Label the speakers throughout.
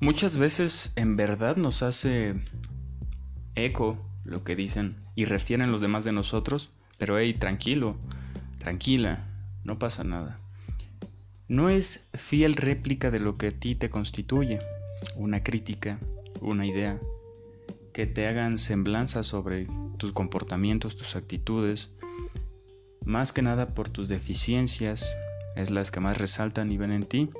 Speaker 1: Muchas veces en verdad nos hace eco lo que dicen y refieren los demás de nosotros, pero hey, tranquilo, tranquila, no pasa nada. No es fiel réplica de lo que a ti te constituye, una crítica, una idea, que te hagan semblanza sobre tus comportamientos, tus actitudes, más que nada por tus deficiencias, es las que más resaltan y ven en ti,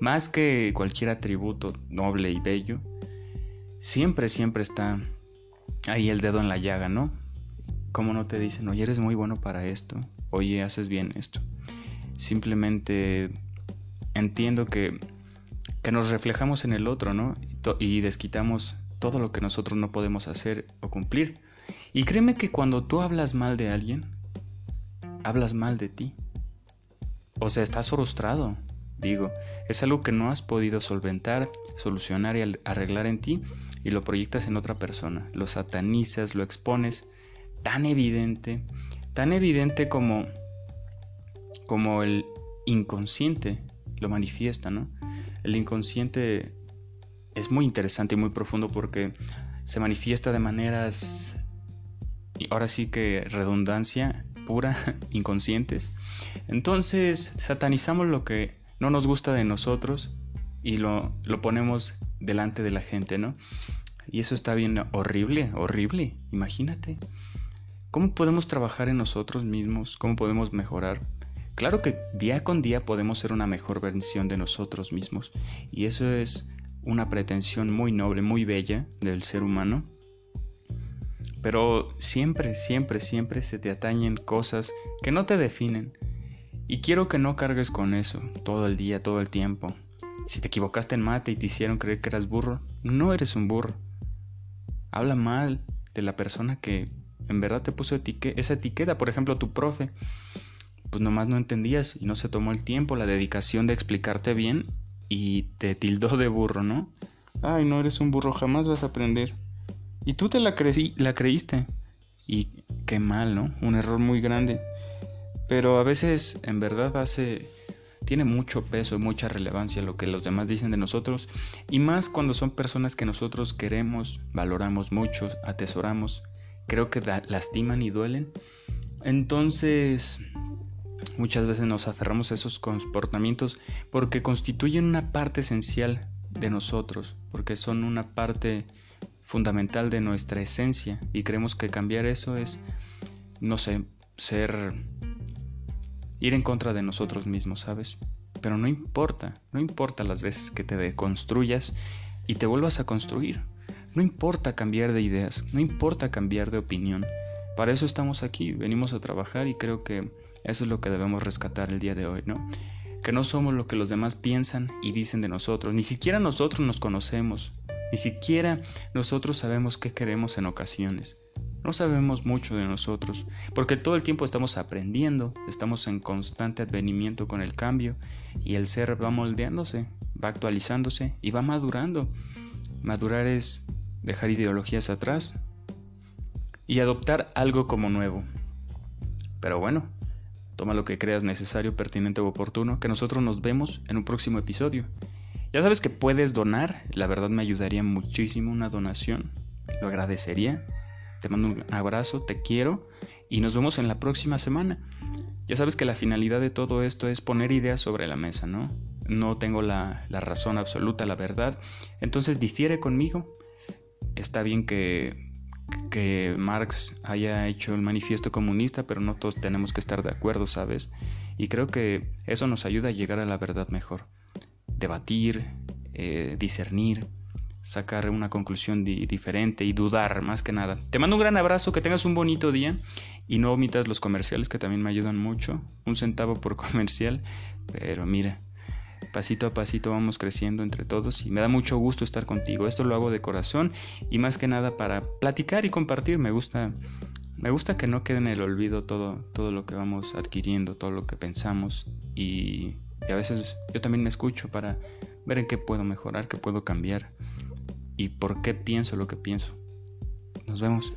Speaker 1: más que cualquier atributo noble y bello, siempre, siempre está ahí el dedo en la llaga, ¿no? Como no te dicen, oye, eres muy bueno para esto, oye, haces bien esto. Simplemente entiendo que, que nos reflejamos en el otro, ¿no? Y desquitamos todo lo que nosotros no podemos hacer o cumplir. Y créeme que cuando tú hablas mal de alguien, hablas mal de ti. O sea, estás frustrado, digo, es algo que no has podido solventar, solucionar y arreglar en ti y lo proyectas en otra persona, lo satanizas, lo expones, tan evidente, tan evidente como como el inconsciente lo manifiesta, ¿no? El inconsciente es muy interesante y muy profundo porque se manifiesta de maneras, ahora sí que redundancia pura, inconscientes. Entonces satanizamos lo que no nos gusta de nosotros y lo, lo ponemos delante de la gente, ¿no? Y eso está bien horrible, horrible, imagínate. ¿Cómo podemos trabajar en nosotros mismos? ¿Cómo podemos mejorar? Claro que día con día podemos ser una mejor versión de nosotros mismos y eso es una pretensión muy noble, muy bella del ser humano. Pero siempre, siempre, siempre se te atañen cosas que no te definen. Y quiero que no cargues con eso todo el día, todo el tiempo. Si te equivocaste en mate y te hicieron creer que eras burro, no eres un burro. Habla mal de la persona que en verdad te puso esa etiqueta, por ejemplo, tu profe. Pues nomás no entendías y no se tomó el tiempo, la dedicación de explicarte bien y te tildó de burro, ¿no? Ay, no eres un burro, jamás vas a aprender. Y tú te la, la creíste. Y qué mal, ¿no? Un error muy grande. Pero a veces en verdad hace... Tiene mucho peso y mucha relevancia lo que los demás dicen de nosotros. Y más cuando son personas que nosotros queremos, valoramos mucho, atesoramos. Creo que lastiman y duelen. Entonces, Muchas veces nos aferramos a esos comportamientos porque constituyen una parte esencial de nosotros, porque son una parte fundamental de nuestra esencia y creemos que cambiar eso es, no sé, ser, ir en contra de nosotros mismos, ¿sabes? Pero no importa, no importa las veces que te deconstruyas y te vuelvas a construir. No importa cambiar de ideas, no importa cambiar de opinión. Para eso estamos aquí, venimos a trabajar y creo que eso es lo que debemos rescatar el día de hoy, ¿no? Que no somos lo que los demás piensan y dicen de nosotros. Ni siquiera nosotros nos conocemos. Ni siquiera nosotros sabemos qué queremos en ocasiones. No sabemos mucho de nosotros, porque todo el tiempo estamos aprendiendo, estamos en constante advenimiento con el cambio y el ser va moldeándose, va actualizándose y va madurando. Madurar es dejar ideologías atrás y adoptar algo como nuevo. Pero bueno, Toma lo que creas necesario, pertinente o oportuno, que nosotros nos vemos en un próximo episodio. Ya sabes que puedes donar, la verdad me ayudaría muchísimo una donación, lo agradecería. Te mando un abrazo, te quiero y nos vemos en la próxima semana. Ya sabes que la finalidad de todo esto es poner ideas sobre la mesa, ¿no? No tengo la, la razón absoluta, la verdad. Entonces difiere conmigo. Está bien que que Marx haya hecho el manifiesto comunista, pero no todos tenemos que estar de acuerdo, ¿sabes? Y creo que eso nos ayuda a llegar a la verdad mejor. Debatir, eh, discernir, sacar una conclusión diferente y dudar más que nada. Te mando un gran abrazo, que tengas un bonito día y no omitas los comerciales que también me ayudan mucho. Un centavo por comercial, pero mira, pasito a pasito vamos creciendo entre todos y me da mucho gusto estar contigo. Esto lo hago de corazón y más que nada para platicar y compartir. Me gusta me gusta que no quede en el olvido todo todo lo que vamos adquiriendo, todo lo que pensamos y, y a veces yo también me escucho para ver en qué puedo mejorar, qué puedo cambiar y por qué pienso lo que pienso. Nos vemos.